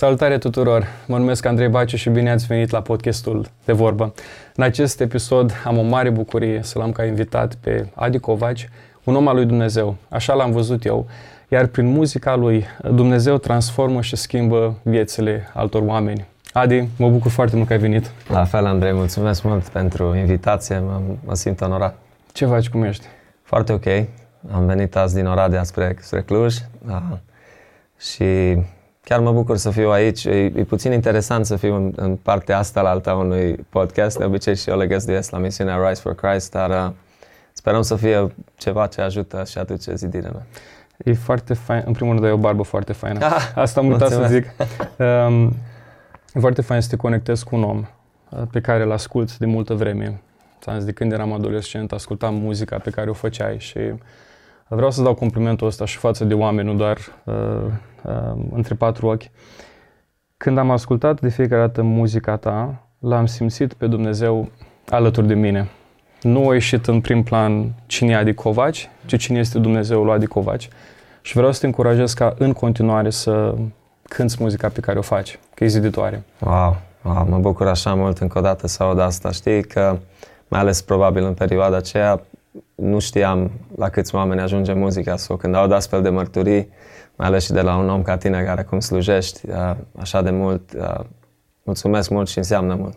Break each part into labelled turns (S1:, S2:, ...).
S1: Salutare tuturor! Mă numesc Andrei Baciu și bine ați venit la podcastul De Vorbă. În acest episod am o mare bucurie să l-am ca invitat pe Adi Covaci, un om al lui Dumnezeu. Așa l-am văzut eu. Iar prin muzica lui, Dumnezeu transformă și schimbă viețile altor oameni. Adi, mă bucur foarte mult că ai venit.
S2: La fel, Andrei, mulțumesc mult pentru invitație, mă, mă simt onorat.
S1: Ce faci, cum ești?
S2: Foarte ok. Am venit azi din Oradea spre, spre Cluj da. și chiar mă bucur să fiu aici. E, e puțin interesant să fiu în, în partea asta la alta unui podcast. De obicei și eu le găzduiesc la misiunea Rise for Christ, dar uh, sperăm să fie ceva ce ajută și aduce zidirea mea.
S1: E foarte fain. În primul rând, ai o barbă foarte faină. Asta am uitat să zic. Um, e foarte fain să te conectezi cu un om uh, pe care îl asculți de multă vreme. Ți-am zis, de când eram adolescent, ascultam muzica pe care o făceai și vreau să dau complimentul ăsta și față de oameni, nu doar uh, uh, între patru ochi. Când am ascultat de fiecare dată muzica ta, l-am simțit pe Dumnezeu alături de mine. Nu a ieșit în prim plan cine e Adi Covaci, ci cine este Dumnezeul lui Adi Covaci. Și vreau să te încurajez ca în continuare să cânți muzica pe care o faci, că e ziditoare.
S2: Wow, wow, mă bucur așa mult încă o dată să aud asta. Știi că, mai ales probabil în perioada aceea, nu știam la câți oameni ajunge muzica sau când aud astfel de mărturii, mai ales și de la un om ca tine care acum slujești uh, așa de mult, uh, mulțumesc mult și înseamnă mult.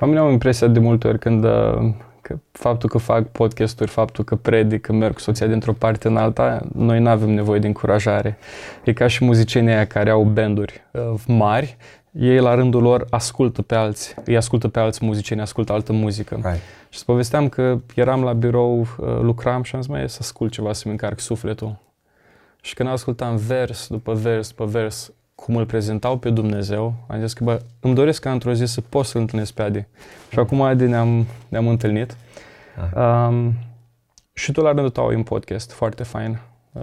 S1: Oamenii au impresia de multe ori când uh, că faptul că fac podcasturi, faptul că predic, că merg cu soția dintr-o parte în alta, noi nu avem nevoie de încurajare. E ca și muzicienii aia care au banduri mari, ei la rândul lor ascultă pe alții, îi ascultă pe alți muzicieni, ascultă altă muzică.
S2: Right.
S1: Și îți povesteam că eram la birou, lucram și am zis, mai să ascult ceva să-mi încarc sufletul. Și când ascultam vers după vers după vers, cum îl prezentau pe Dumnezeu, am zis că bă, îmi doresc ca într-o zi să pot să-L întâlnesc pe Adi. Și acum Adi ne-am, ne-am întâlnit. Um, și tu la rândul tău ai un podcast foarte fain.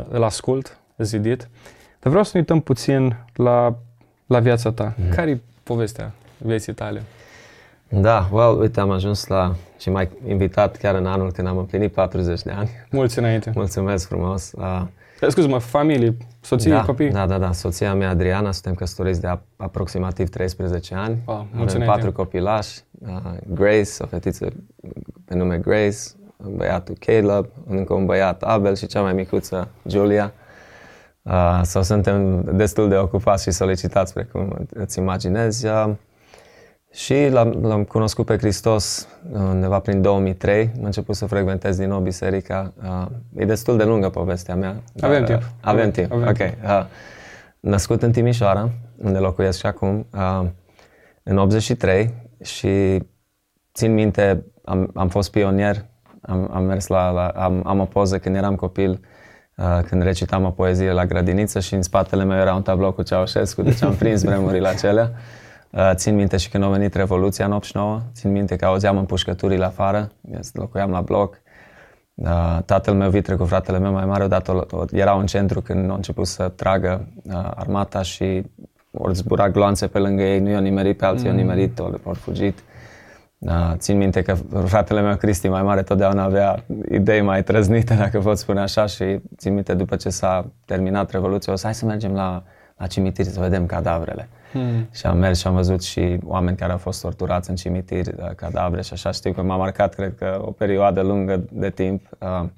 S1: Îl ascult, zidit. Dar vreau să ne uităm puțin la, la viața ta. Mm. Care-i povestea vieții tale?
S2: Da, well, uite, am ajuns la și m-ai invitat chiar în anul când am împlinit 40 de ani.
S1: Mulți înainte.
S2: Mulțumesc frumos. Uh,
S1: Scuze-mă, familie, soție,
S2: da,
S1: copii?
S2: Da, da, da. Soția mea, Adriana, suntem căsătoriți de aproximativ 13 ani.
S1: Wow,
S2: Avem patru copilași. Uh, Grace, o fetiță pe nume Grace, băiatul Caleb, încă un băiat Abel și cea mai micuță Julia. Uh, sau suntem destul de ocupați și solicitați, precum îți imaginezi. Uh, și l-am, l-am cunoscut pe Hristos undeva prin 2003. Am început să frecventez din nou biserica. Uh, e destul de lungă povestea mea.
S1: Avem timp.
S2: Avem, avem timp, avem ok. Timp. Uh, născut în Timișoara, unde locuiesc și acum, uh, în 83 și țin minte, am, am fost pionier, am, am mers la, la am, am o poză când eram copil, uh, când recitam o poezie la grădiniță și în spatele meu era un tablou cu Ceaușescu, deci am prins vremurile acelea. Uh, țin minte și când a venit Revoluția în 89, țin minte că auzeam împușcăturile afară, locuiam la bloc. Uh, tatăl meu, Vitre, cu fratele meu mai mare, odată erau în centru când au început să tragă uh, armata și ori zbura gloanțe pe lângă ei, nu i-au nimerit pe alții, mm. i-au nimerit, ori au fugit. Uh, țin minte că fratele meu, Cristi, mai mare, totdeauna avea idei mai trăznite, dacă pot spune așa, și țin minte după ce s-a terminat Revoluția, o să hai să mergem la, la cimitir să vedem cadavrele. Hmm. Și am mers și am văzut și oameni care au fost torturați în cimitiri, uh, cadavre și așa. Știu că m-a marcat, cred că, o perioadă lungă de timp. Uh,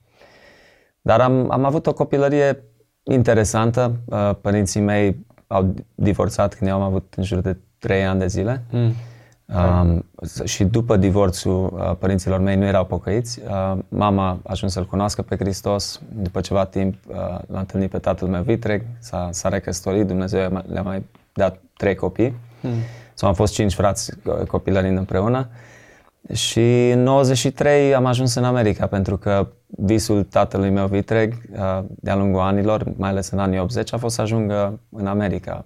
S2: dar am, am avut o copilărie interesantă. Uh, părinții mei au divorțat când eu am avut în jur de 3 ani de zile. Hmm. Um, și după divorțul uh, părinților mei nu erau pocăiți. Uh, mama a ajuns să-L cunoască pe Hristos. După ceva timp uh, l-a întâlnit pe tatăl meu vitreg, s-a, s-a recăsătorit, Dumnezeu le-a mai dat trei copii. Hmm. Sau am fost cinci frați copilărind împreună. Și în 93 am ajuns în America pentru că visul tatălui meu vitreg de-a lungul anilor, mai ales în anii 80, a fost să ajungă în America.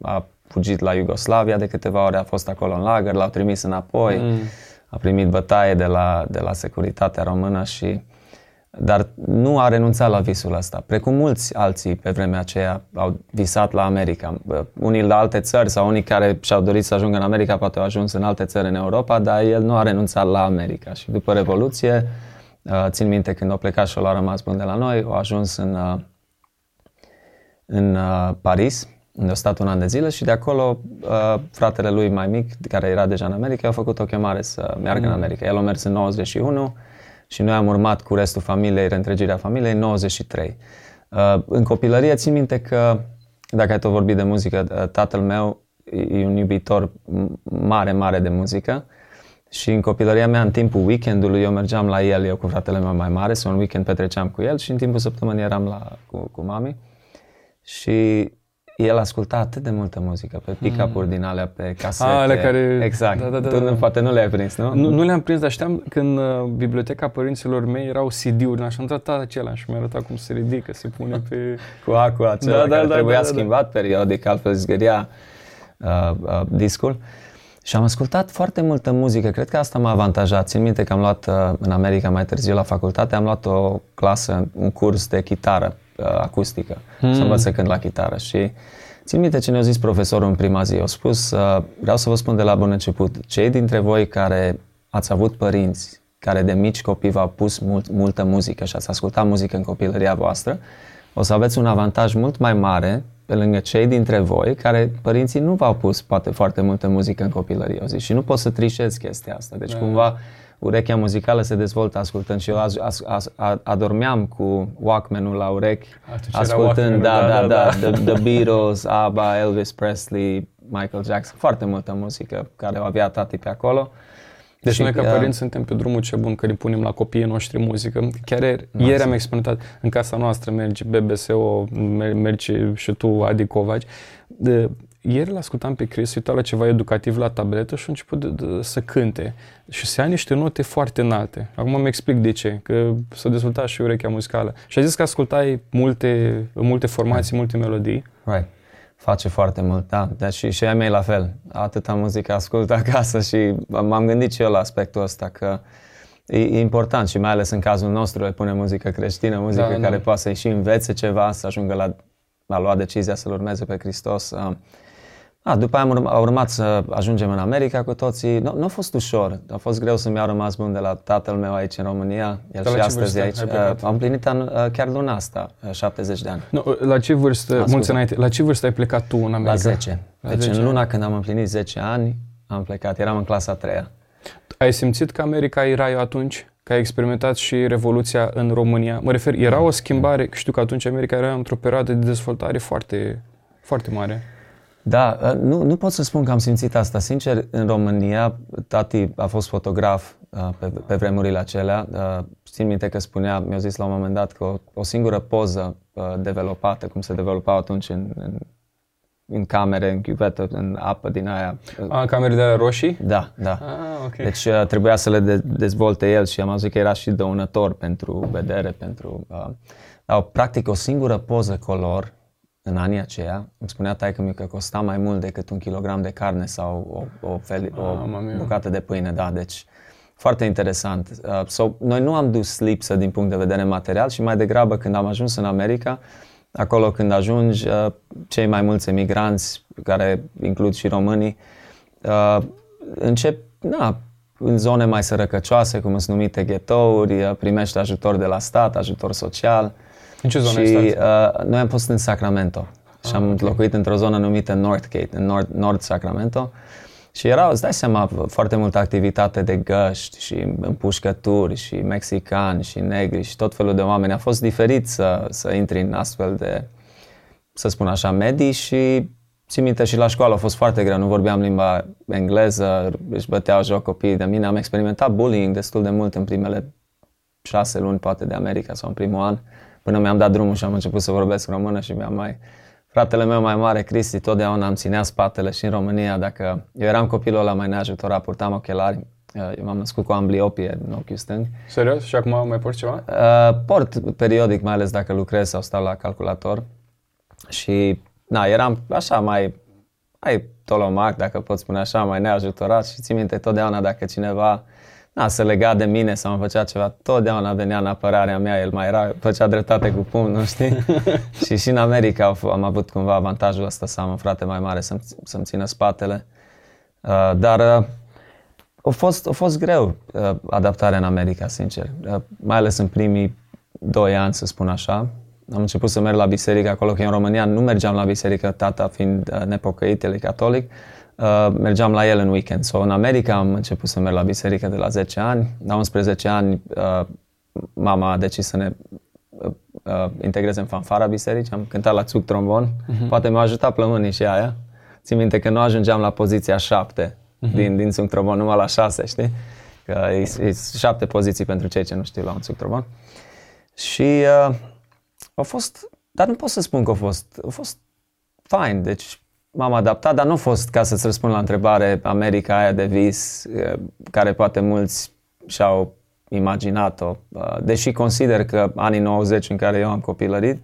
S2: A fugit la Iugoslavia de câteva ore, a fost acolo în lagăr, l-au trimis înapoi, mm. a primit bătaie de la, de la securitatea română și dar nu a renunțat la visul ăsta, precum mulți alții pe vremea aceea au visat la America. Unii la alte țări sau unii care și-au dorit să ajungă în America poate au ajuns în alte țări în Europa, dar el nu a renunțat la America. Și după Revoluție, uh, țin minte când a plecat și l-a rămas bun de la noi, a ajuns în, uh, în uh, Paris unde a stat un an de zile și de acolo uh, fratele lui mai mic, care era deja în America, a făcut o chemare să meargă mm. în America. El a mers în 91 și noi am urmat cu restul familiei, reîntregirea familiei, în 93. Uh, în copilărie țin minte că, dacă ai tot vorbit de muzică, uh, tatăl meu e un iubitor mare, mare de muzică și în copilăria mea, în timpul weekendului, eu mergeam la el, eu cu fratele meu mai mare, sau un weekend petreceam cu el și în timpul săptămânii eram la, cu, cu mami. Și el asculta atât de multă muzică, pe pick-up-uri mm. din alea, pe casete. Ah, ale care... Exact. Da, da, da, tu da. poate nu le-ai prins, nu?
S1: Nu, nu le-am prins, dar știam că în uh, biblioteca părinților mei erau CD-uri, așa am tratat acela și mi-a arătat cum se ridică, se pune pe...
S2: cu acua acela da, da, care da, trebuia da, da, schimbat da. periodic, altfel zgâria uh, uh, discul. Și am ascultat foarte multă muzică, cred că asta m-a avantajat. Țin minte că am luat uh, în America mai târziu la facultate, am luat o clasă, un curs de chitară uh, acustică, hmm. să învăț să cânt la chitară și țin minte ce ne-a zis profesorul în prima zi. A spus, uh, vreau să vă spun de la bun început, cei dintre voi care ați avut părinți care de mici copii v-au pus mult, multă muzică și ați ascultat muzică în copilăria voastră, o să aveți un avantaj mult mai mare pe lângă cei dintre voi care părinții nu v-au pus poate foarte multă muzică în copilărie, o zi, și nu poți să trișezi chestia asta. Deci da. cumva urechea muzicală se dezvoltă ascultând și eu az, az, az, adormeam cu Walkman-ul la urechi, ascultând, da, da, da, da, da. The, The Beatles, ABBA, Elvis Presley, Michael Jackson, foarte multă muzică care o avea tati pe acolo.
S1: Deci și noi ca părinți suntem pe drumul ce bun că îi punem la copiii noștri muzică. Chiar ieri, ieri am experimentat, în casa noastră mergi BBSO, mergi și tu Adi Covaci. De, ieri l-ascultam pe Chris, uita la ceva educativ la tabletă și a început de, de, să cânte și să ia niște note foarte înalte. Acum îmi explic de ce, că s-a dezvoltat și urechea muzicală. Și a zis că ascultai multe, multe formații, multe melodii.
S2: Right. Face foarte mult, da. Deci și, și ai mei la fel. Atâta muzică ascult acasă și m-am gândit și eu la aspectul ăsta că e, e important și mai ales în cazul nostru le pune muzică creștină, muzică da, care da. poate să-i și învețe ceva, să ajungă la, la lua decizia să-L urmeze pe Hristos. Uh, a, după aia am a urmat să ajungem în America cu toții. Nu, nu a fost ușor. A fost greu să-mi iau rămas bun de la tatăl meu aici în România. El și astăzi aici. Am împlinit an, uh, chiar luna asta, 70 uh, de ani.
S1: No, la ce vârstă, mulți înainte, la ce vârstă ai plecat tu în America?
S2: La 10. La deci 10 în luna când am împlinit 10 ani, am plecat. Eram în clasa 3
S1: Ai simțit că America era eu atunci? Că ai experimentat și Revoluția în România? Mă refer, era o schimbare, știu că atunci America era într-o perioadă de dezvoltare foarte, foarte mare.
S2: Da, ă, nu, nu pot să spun că am simțit asta. Sincer, în România, tati a fost fotograf ă, pe, pe vremurile acelea. Ă, țin minte că spunea, mi-a zis la un moment dat că o, o singură poză developată, cum se developau atunci în, în, în camere, în chiuvetă, în apă din aia.
S1: A, camere de roșii?
S2: Da, da. Ah, okay. Deci trebuia să le de- dezvolte el și am auzit că era și dăunător pentru vedere, pentru... Uh, practic o singură poză color în anii aceia, îmi spunea taică mi că costa mai mult decât un kilogram de carne sau o, o, fel, o ah, bucată de pâine, da, deci foarte interesant. Uh, so, noi nu am dus lipsă din punct de vedere material și mai degrabă când am ajuns în America, acolo când ajungi, uh, cei mai mulți emigranți, care includ și românii, uh, încep, na, în zone mai sărăcăcioase, cum sunt numite ghetouri, uh, primești ajutor de la stat, ajutor social,
S1: în ce zonă
S2: și, uh, noi am fost în Sacramento ah, și am okay. locuit într-o zonă numită Northgate, în Nord, Nord Sacramento. Și era, îți dai seama, foarte multă activitate de găști și împușcături și mexicani și negri și tot felul de oameni. A fost diferit să, să intri în astfel de, să spun așa, medii și țin minte și la școală a fost foarte greu, nu vorbeam limba engleză, își băteau joc copiii de mine. Am experimentat bullying destul de mult în primele șase luni, poate, de America sau în primul an până mi-am dat drumul și am început să vorbesc română și mi-am mai... Fratele meu mai mare, Cristi, totdeauna am ținea spatele și în România, dacă eu eram copilul ăla mai neajutorat, purtam ochelari, eu m-am născut cu ambliopie în ochiul stâng.
S1: Serios? Și acum mai porți ceva?
S2: Uh, port periodic, mai ales dacă lucrez sau stau la calculator. Și, na, eram așa mai, mai tolomac, dacă pot spune așa, mai neajutorat și țin minte totdeauna dacă cineva na, se lega de mine sau îmi făcea ceva, totdeauna venea în apărarea mea, el mai era, făcea dreptate cu pumnul, știi? și și în America am avut cumva avantajul ăsta să am un frate mai mare să-mi, să-mi țină spatele. Uh, dar uh, a, fost, a fost greu uh, adaptarea în America, sincer. Uh, mai ales în primii doi ani, să spun așa. am început să merg la biserică acolo, că în România nu mergeam la biserică, tata fiind uh, nepocăit, el e catolic, uh, mergeam la el în weekend. So, în America am început să merg la biserică de la 10 ani. La 11 ani uh, mama a decis să ne uh, uh, integreze în fanfara bisericii. Am cântat la țuc trombon. Uh-huh. Poate m-a ajutat plămânii și aia. Țin minte că nu ajungeam la poziția 7 uh-huh. din, din țuc trombon, numai la 6, știi? Că e, e șapte poziții pentru cei ce nu știu la un țuc trombon. Și uh, a fost, dar nu pot să spun că a fost, a fost fine, deci m-am adaptat, dar nu a fost, ca să-ți răspund la întrebare, America aia de vis, uh, care poate mulți și-au imaginat-o, uh, deși consider că anii 90 în care eu am copilărit,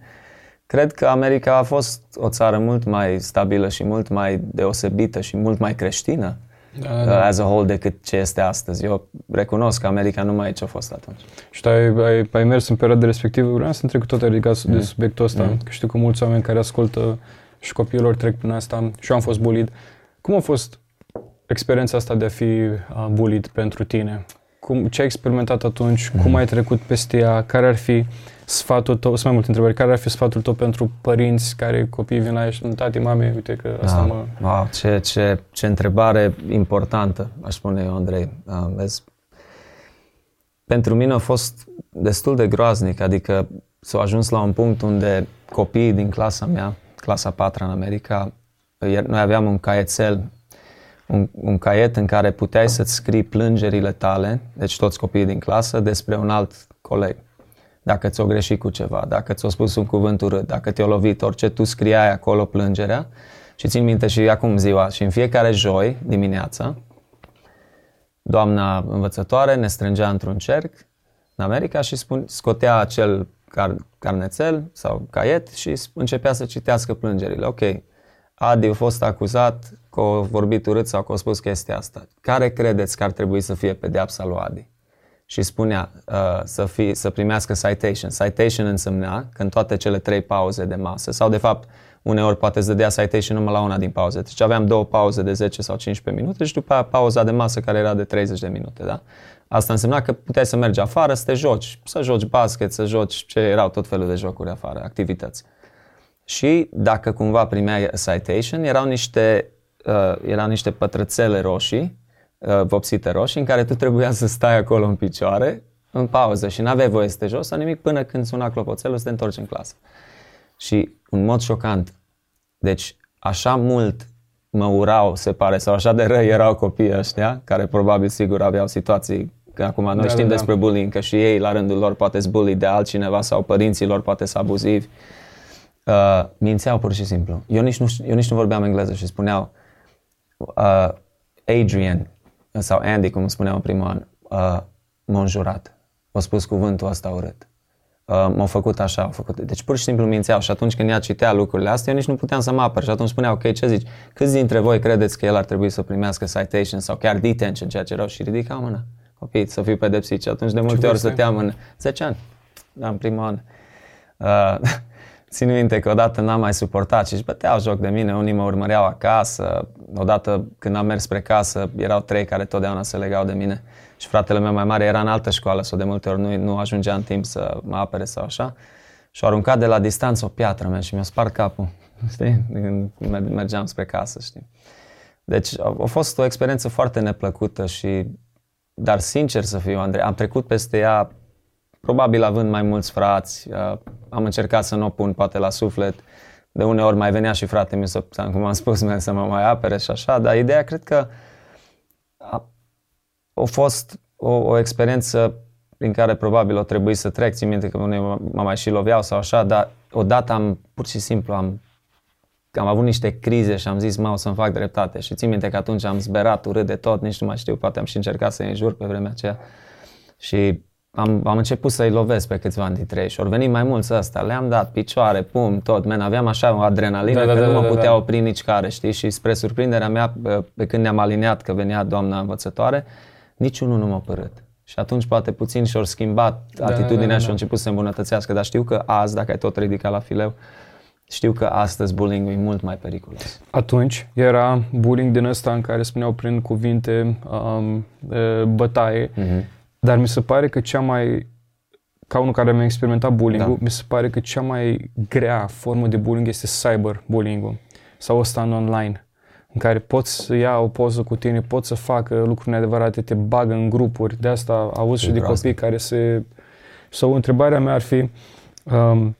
S2: cred că America a fost o țară mult mai stabilă și mult mai deosebită și mult mai creștină da, da. Uh, as a whole decât ce este astăzi. Eu recunosc că America nu mai e ce a fost atunci.
S1: Și tu ai, ai, ai mers în perioada respectivă, vreau să întreb tot ai ridicat mm. de subiectul ăsta, mm. că știu că mulți oameni care ascultă și copiilor trec prin asta și eu am fost bullied. Cum a fost experiența asta de a fi uh, bullied pentru tine? Cum, ce ai experimentat atunci? Mm. Cum ai trecut peste ea? Care ar fi sfatul tău, sunt mai multe întrebări, care ar fi sfatul tău pentru părinți care copiii vin la ei și tati, mame, uite că asta
S2: da.
S1: mă...
S2: Wow, ce, ce, ce întrebare importantă, aș spune eu, Andrei. Uh, vezi, pentru mine a fost destul de groaznic, adică s-a ajuns la un punct unde copiii din clasa mea, clasa 4 în America, noi aveam un caietel, un, un caiet în care puteai să-ți scrii plângerile tale, deci toți copiii din clasă, despre un alt coleg. Dacă ți-o greșit cu ceva, dacă ți-o spus un cuvânt urât, dacă te-o lovit, orice, tu scriai acolo plângerea. Și țin minte și acum ziua și în fiecare joi dimineața doamna învățătoare ne strângea într-un cerc în America și spun, scotea acel car, carnețel sau caiet și începea să citească plângerile. Ok, Adi a fost acuzat că a vorbit urât sau că a spus chestia asta. Care credeți că ar trebui să fie pedeapsa lui Adi? și spunea uh, să, fi, să primească citation. Citation însemna că în toate cele trei pauze de masă, sau de fapt uneori poate să dădea citation numai la una din pauze. Deci aveam două pauze de 10 sau 15 minute și după aia pauza de masă care era de 30 de minute. Da? Asta însemna că puteai să mergi afară, să te joci, să joci basket, să joci ce erau tot felul de jocuri afară, activități. Și dacă cumva primeai citation, erau niște, uh, erau niște pătrățele roșii uh, vopsite roșii în care tu trebuia să stai acolo în picioare, în pauză și n-aveai voie să te jos sau nimic până când suna clopoțelul să te întorci în clasă. Și un mod șocant, deci așa mult mă urau, se pare, sau așa de răi erau copiii ăștia, care probabil sigur aveau situații Că acum noi da, știm da, despre da. bullying, că și ei la rândul lor poate bully de altcineva sau părinții lor poate să abuzivi. Uh, mințeau pur și simplu. Eu nici nu, eu nici nu vorbeam engleză și spuneau uh, Adrian, sau Andy, cum spuneam în primul an, uh, m-a înjurat. A spus cuvântul ăsta urât. Uh, m-au făcut așa, au făcut. Deci pur și simplu mințeau și atunci când ea citea lucrurile astea, eu nici nu puteam să mă apăr și atunci spunea, ok, ce zici? Câți dintre voi credeți că el ar trebui să primească citation sau chiar detention, ceea ce erau și ridica mâna? Copii, să fiu pedepsit și atunci de multe ori stăteam în 10 ani, în primul an. Uh, Țin minte că odată n-am mai suportat și își băteau joc de mine, unii mă urmăreau acasă, odată când am mers spre casă, erau trei care totdeauna se legau de mine și fratele meu mai mare era în altă școală sau de multe ori nu, nu ajungea în timp să mă apere sau așa și au aruncat de la distanță o piatră mea și mi-a spart capul, știi, când mergeam spre casă, știi. Deci a, a fost o experiență foarte neplăcută și, dar sincer să fiu, Andrei, am trecut peste ea probabil având mai mulți frați, uh, am încercat să nu o pun poate la suflet. De uneori mai venea și frate meu să, cum am spus, să mă mai apere și așa, dar ideea cred că a, a fost o, o experiență prin care probabil o trebuie să trec. Țin minte că unii mă mai și loveau sau așa, dar odată am, pur și simplu, am, am avut niște crize și am zis, mă, o să-mi fac dreptate. Și țin minte că atunci am zberat urât de tot, nici nu mai știu, poate am și încercat să-i înjur pe vremea aceea. Și am, am început să-i lovesc pe câțiva dintre ei și ori venit mai mulți ăsta. Le-am dat picioare, pum, tot, men, aveam așa o adrenalină da, că da, nu da, mă da, putea da. opri nici care, știi? Și spre surprinderea mea, pe când ne-am aliniat că venea doamna învățătoare, niciunul nu m-a părât. Și atunci poate puțin și-au schimbat da, atitudinea da, da, da, și au început să se îmbunătățească. Dar știu că azi, dacă ai tot ridicat la fileu, știu că astăzi bullying e mult mai periculos.
S1: Atunci era bullying din ăsta în care spuneau prin cuvinte um, bătaie. Mm-hmm dar mi se pare că cea mai ca unul care mi-a experimentat bullying-ul, da. mi se pare că cea mai grea formă de bullying este cyberbullying-ul sau ăsta în online în care poți să ia o poză cu tine, poți să facă lucruri neadevărate, te bagă în grupuri. De asta auzi și de copii care se... Sau întrebarea mea ar fi, um,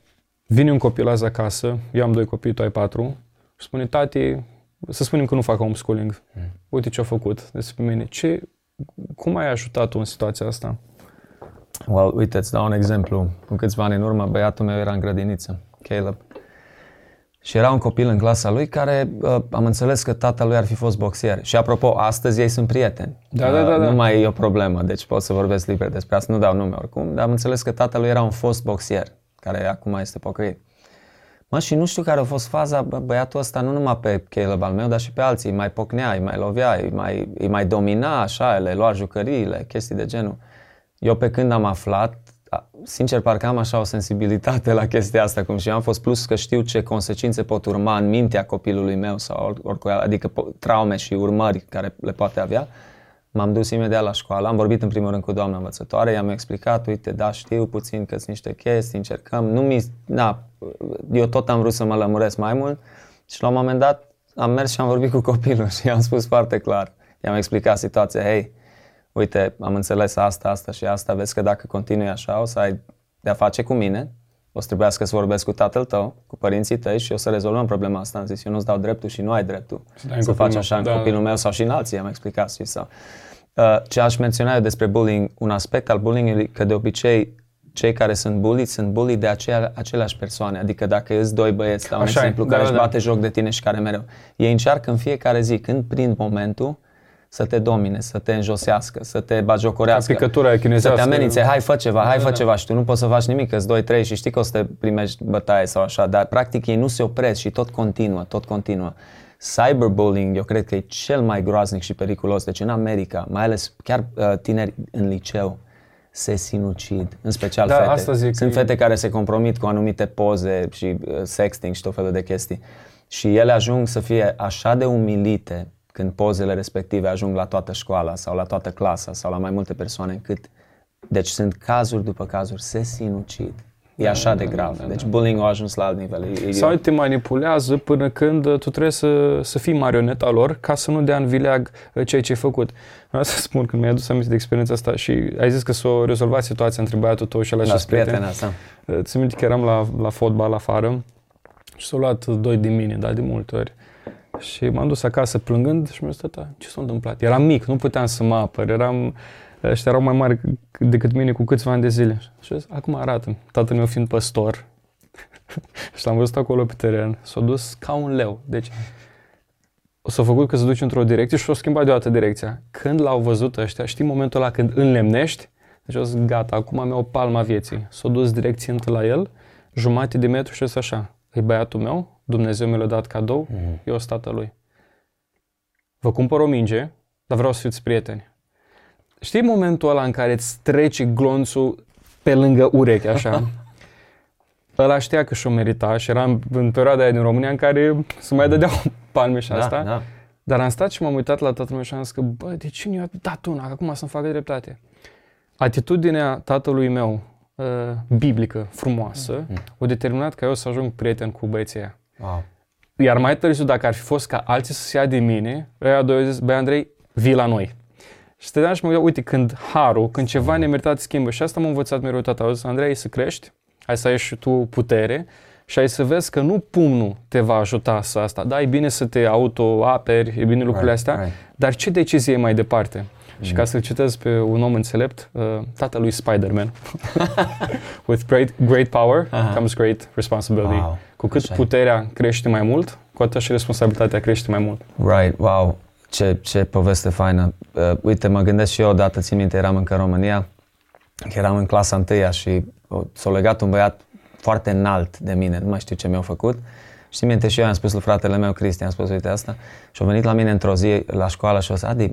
S1: vine un copil azi acasă, eu am doi copii, tu ai patru, și spune, tati, să spunem că nu fac homeschooling. Mm. Uite ce a făcut despre mine. Ce, cum ai ajutat tu în situația asta?
S2: Well, uite, îți dau un exemplu. Cu câțiva ani în urmă, băiatul meu era în grădiniță, Caleb. Și era un copil în clasa lui care uh, am înțeles că tatăl lui ar fi fost boxier. Și apropo, astăzi ei sunt prieteni.
S1: Da, da, da, da.
S2: Nu mai e o problemă, deci pot să vorbesc liber despre asta. Nu dau nume oricum, dar am înțeles că tatăl lui era un fost boxier, care acum este pocăit. Mă, și nu știu care a fost faza, bă, băiatul ăsta nu numai pe Caleb al meu, dar și pe alții, îi mai pocnea, îi mai lovea, îi mai, îi mai domina așa, le lua jucăriile, chestii de genul. Eu pe când am aflat, sincer, parcă am așa o sensibilitate la chestia asta, cum și eu am fost, plus că știu ce consecințe pot urma în mintea copilului meu sau oricui, adică traume și urmări care le poate avea. M-am dus imediat la școală, am vorbit în primul rând cu doamna învățătoare, i-am explicat, uite, da, știu puțin că sunt niște chestii, încercăm, nu mi, da, eu tot am vrut să mă lămuresc mai mult și la un moment dat am mers și am vorbit cu copilul și i-am spus foarte clar, i-am explicat situația, hei, uite, am înțeles asta, asta și asta, vezi că dacă continui așa o să ai de-a face cu mine, o să trebuiască să vorbesc cu tatăl tău, cu părinții tăi și o să rezolvăm problema asta. Am zis, eu nu-ți dau dreptul și nu ai dreptul să, să faci așa în da. copilul meu sau și în alții, am explicat și sau. Uh, ce aș menționa eu despre bullying, un aspect al bullying că de obicei cei care sunt bullied sunt bullied de aceea, aceleași persoane. Adică dacă îți doi băieți, la un Așa exemplu, e, care da, își da. bate da. joc de tine și care mereu. Ei încearcă în fiecare zi, când prind momentul, să te domine, să te înjosească, să te bagiocorească,
S1: Picătura
S2: să te amenințe, hai fă ceva, hai da, fă da. ceva și tu nu poți să faci nimic, că 2 trei și știi că o să te primești bătaie sau așa, dar practic ei nu se opresc și tot continuă, tot continuă. Cyberbullying, eu cred că e cel mai groaznic și periculos. Deci în America, mai ales chiar uh, tineri în liceu, se sinucid, în special da, fete. Asta zic Sunt fete care se compromit cu anumite poze și uh, sexting și tot felul de chestii. Și ele ajung să fie așa de umilite când pozele respective ajung la toată școala sau la toată clasa sau la mai multe persoane încât deci sunt cazuri după cazuri, se sinucid. E da, așa de da, grav. Da, da, deci bullying a ajuns la alt nivel.
S1: E, Sau te manipulează până când tu trebuie să, să fii marioneta lor ca să nu dea în vileag uh, ceea ce ai făcut. Vreau să spun, când mi-ai adus aminte de experiența asta și ai zis că s-o rezolvat situația între băiatul tău și ăla și prieten.
S2: asta.
S1: Uh, ți minte că eram la, la fotbal afară și s-au luat doi din mine, dar de multe ori. Și m-am dus acasă plângând și mi-a zis, tata, ce s-a întâmplat? Eram mic, nu puteam să mă apăr, eram, ăștia erau mai mari decât mine cu câțiva ani de zile. Și zis, acum arată tatăl meu fiind păstor, și l-am văzut acolo pe teren, s-a dus ca un leu. Deci, o s-a făcut că se duce într-o direcție și s-a schimbat deodată direcția. Când l-au văzut ăștia, știi momentul ăla când înlemnești? Deci o zis, gata, acum am eu o palma vieții. S-a dus direcție la el, jumate de metru și așa, e băiatul meu, Dumnezeu mi l-a dat cadou, mm. eu sunt tatălui. Vă cumpăr o minge, dar vreau să fiți prieteni. Știi momentul ăla în care îți trece glonțul pe lângă ureche, așa? ăla știa că și-o merita și era în perioada aia din România în care se mai dădeau palme și da, asta. Da, da. Dar am stat și m-am uitat la tatăl meu și am zis că, bă, de ce nu i-a dat una, acum să-mi facă dreptate? Atitudinea tatălui meu, uh, biblică, frumoasă, mm. o determinat ca eu să ajung prieten cu băieții aia. Wow. Iar mai târziu, dacă ar fi fost ca alții să se ia de mine, ăia doi au zis, băi Andrei, vii la noi. Și stăteam și mă gândeam, uite, când harul, când ceva nemeritat schimbă și asta m-a învățat mereu tata, au zis, Andrei, să crești, hai să ai și tu putere și ai să vezi că nu pumnul te va ajuta să asta. Da, e bine să te auto-aperi, e bine lucrurile right, astea, right. dar ce decizie e mai departe? Și ca să-l citez pe un om înțelept, uh, tatălui Spider-Man. With great, great power uh-huh. comes great responsibility. Wow. Cu cât Așa puterea crește mai mult, cu atât și responsabilitatea crește mai mult.
S2: Right, wow. Ce, ce poveste faină. Uh, uite, mă gândesc și eu odată, țin minte, eram încă în România, eram în clasa întâia și s-a legat un băiat foarte înalt de mine, nu mai știu ce mi-a făcut. Și minte și eu am spus lui fratele meu, Cristian, am spus, uite asta, și a venit la mine într-o zi la școală și a zis, Adi,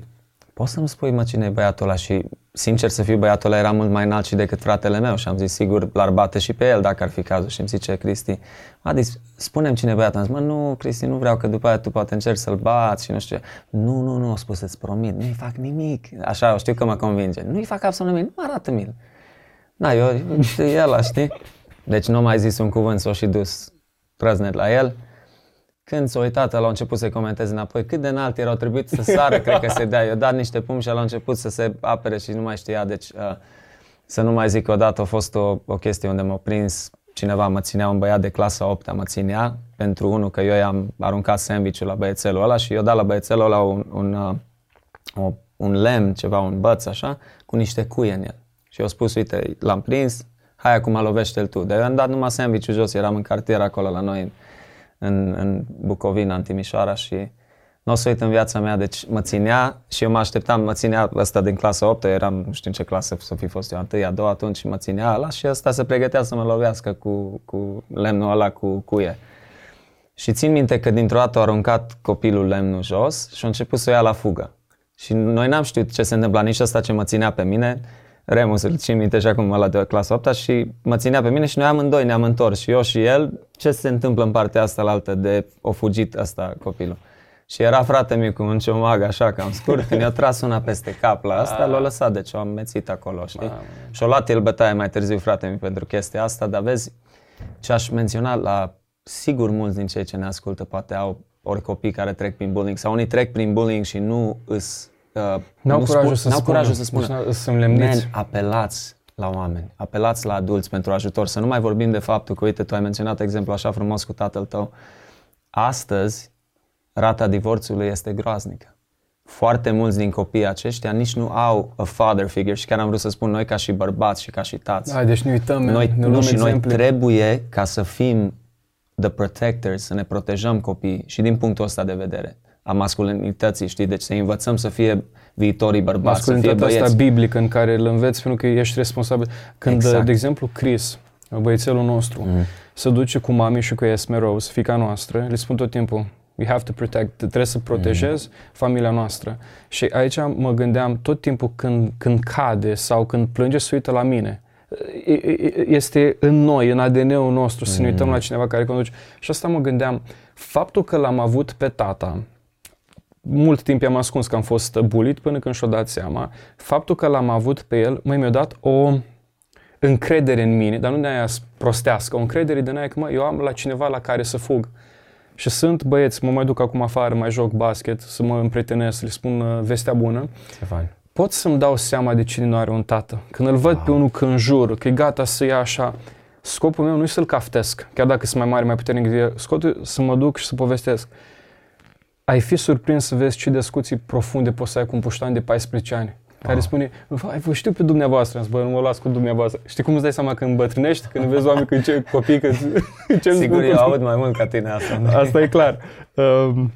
S2: poți să-mi spui, mă, cine e băiatul ăla? Și, sincer să fiu, băiatul ăla era mult mai înalt și decât fratele meu și am zis, sigur, l-ar bate și pe el dacă ar fi cazul. Și îmi zice, Cristi, Adi, spune cine e băiatul. Am zis, mă, nu, Cristi, nu vreau, că după aia tu poate încerci să-l bați și nu știu ce. Nu, nu, nu, a spus, îți promit, nu-i fac nimic. Așa, știu că mă convinge. Nu-i fac absolut nimic, nu arată-mi-l. Na, eu, știi, el, știi? Deci nu mai zis un cuvânt, s-o și dus prăznet la el. Când s-a uitat, el a început să comenteze înapoi cât de înalt erau trebuit să sară, cred că se dea. Eu dat niște pumni și el a început să se apere și nu mai știa. Deci, uh, să nu mai zic că odată a fost o, o chestie unde m-a prins cineva, mă ținea un băiat de clasa 8 mă ținea pentru unul că eu i-am aruncat sandwich la băiețelul ăla și eu dat la băiețelul ăla un, un, uh, un, un lemn, ceva, un băț așa, cu niște cuie în el. Și eu spus, uite, l-am prins, hai acum lovește-l tu. Dar eu am dat numai sandwich jos, eram în cartier acolo la noi în, în, în Bucovina, în Timișoara și nu o să uit în viața mea, deci mă ținea și eu mă așteptam, mă ținea ăsta din clasa 8 eram, nu știu în ce clasă să fi fost eu, întâi, a doua atunci și mă ținea ăla și ăsta se pregătea să mă lovească cu, cu lemnul ăla cu cuie. Și țin minte că dintr-o dată a aruncat copilul lemnul jos și a început să o ia la fugă. Și noi n-am știut ce se întâmpla, nici ăsta ce mă ținea pe mine, Remus, îl țin minte și acum la de clasa 8 și mă ținea pe mine și noi amândoi ne-am întors și eu și el, ce se întâmplă în partea asta la altă de o fugit asta copilul. Și era frate meu cu un ciomag așa cam scurt, când i-a tras una peste cap la asta, l-a lăsat, deci o am mețit acolo, știi? Și o luat el bătaie mai târziu, frate meu, pentru chestia asta, dar vezi, ce aș menționa la, sigur mulți din cei ce ne ascultă poate au ori copii care trec prin bullying sau unii trec prin bullying și nu îs
S1: Uh, n-au, curajul, să n-au curajul să spună.
S2: Deci, apelați la oameni, apelați la adulți pentru ajutor. Să nu mai vorbim de faptul că, uite, tu ai menționat exemplu așa frumos cu tatăl tău. Astăzi, rata divorțului este groaznică. Foarte mulți din copiii aceștia nici nu au a father figure și chiar am vrut să spun noi ca și bărbați și ca și tați.
S1: Da, deci ne uităm,
S2: noi, ne nu, și exemple. noi trebuie ca să fim the protectors, să ne protejăm copiii și din punctul ăsta de vedere a masculinității, știi? Deci să învățăm să fie viitorii bărbați, să fie băieți.
S1: asta biblică în care îl înveți pentru că ești responsabil. Când, exact. de exemplu, Chris, băiețelul nostru, mm. se duce cu mami și cu Esme Rose, fica noastră, le spun tot timpul, we have to protect, trebuie să protejezi mm. familia noastră. Și aici mă gândeam tot timpul când, când cade sau când plânge, să uită la mine este în noi, în ADN-ul nostru, să ne uităm la cineva care conduce. Și asta mă gândeam, faptul că l-am avut pe tata, mult timp i-am ascuns că am fost bulit până când și-o dat seama. Faptul că l-am avut pe el, măi, mi-a dat o încredere în mine, dar nu de aia prostească, o încredere din aia că mă, eu am la cineva la care să fug. Și sunt băieți, mă mai duc acum afară, mai joc basket, să mă împrietenesc, să le spun uh, vestea bună.
S2: Ce fain.
S1: Pot să-mi dau seama de cine nu are un tată. Când îl văd wow. pe unul când jur, că e gata să ia așa, scopul meu nu e să-l caftesc, chiar dacă sunt mai mare, mai puternic de el, scopul să mă duc și să povestesc ai fi surprins să vezi ce discuții profunde poți să ai cu un puștan de 14 ani. Care spune, vai, vă știu pe dumneavoastră, bă, nu mă las cu dumneavoastră. Știi cum îți dai seama când îmbătrânești, când vezi oameni când ce copii, că
S2: ce Sigur, eu aud mai mult ca tine asta.
S1: Da? Asta e clar. Um,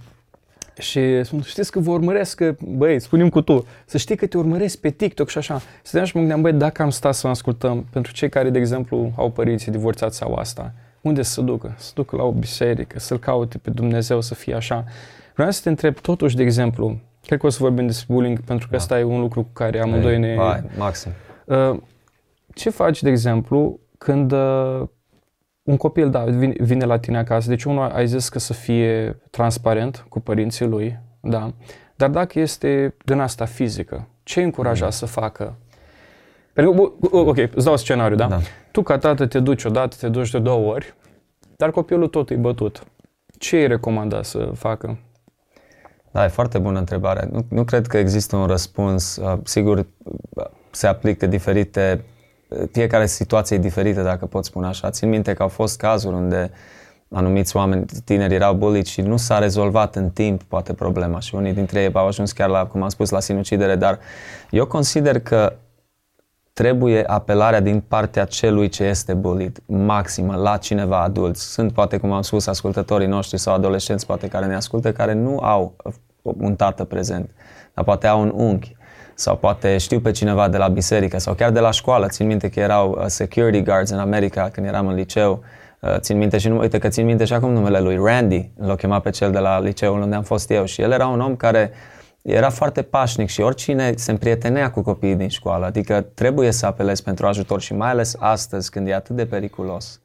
S1: și spun, știți că vă urmăresc, că, băi, spunem cu tu, să știi că te urmăresc pe TikTok și așa. Să și mă gândeam, băi, dacă am stat să ascultăm, pentru cei care, de exemplu, au părinții divorțați sau asta, unde să ducă? Să ducă la o biserică, să-L caute pe Dumnezeu să fie așa. Vreau să te întreb totuși, de exemplu, cred că o să vorbim despre bullying, pentru că da. ăsta e un lucru cu care amândoi ne...
S2: Hai, maxim.
S1: Uh, ce faci, de exemplu, când uh, un copil, da, vine, vine la tine acasă, deci unul ai zis că să fie transparent cu părinții lui, da, dar dacă este din asta fizică, ce încuraja mm. să facă? Pentru, ok, îți dau scenariu, da? da? Tu ca tată te duci odată, te duci de două ori, dar copilul tot e bătut. Ce îi recomanda să facă?
S2: Da, e foarte bună întrebare. Nu, nu cred că există un răspuns. Uh, sigur, uh, se aplică diferite, uh, fiecare situație e diferită, dacă pot spune așa. Țin minte că au fost cazuri unde anumiți oameni tineri erau buliți și nu s-a rezolvat în timp, poate, problema și unii dintre ei au ajuns chiar la, cum am spus, la sinucidere, dar eu consider că trebuie apelarea din partea celui ce este bulit, maximă, la cineva adult. Sunt, poate, cum am spus, ascultătorii noștri sau adolescenți, poate, care ne ascultă, care nu au un tată prezent, dar poate au un unchi sau poate știu pe cineva de la biserică sau chiar de la școală. Țin minte că erau uh, security guards în America când eram în liceu. Uh, țin minte și nu, uite că țin minte și acum numele lui Randy, l-o chema pe cel de la liceul unde am fost eu și el era un om care era foarte pașnic și oricine se împrietenea cu copiii din școală, adică trebuie să apelezi pentru ajutor și mai ales astăzi când e atât de periculos.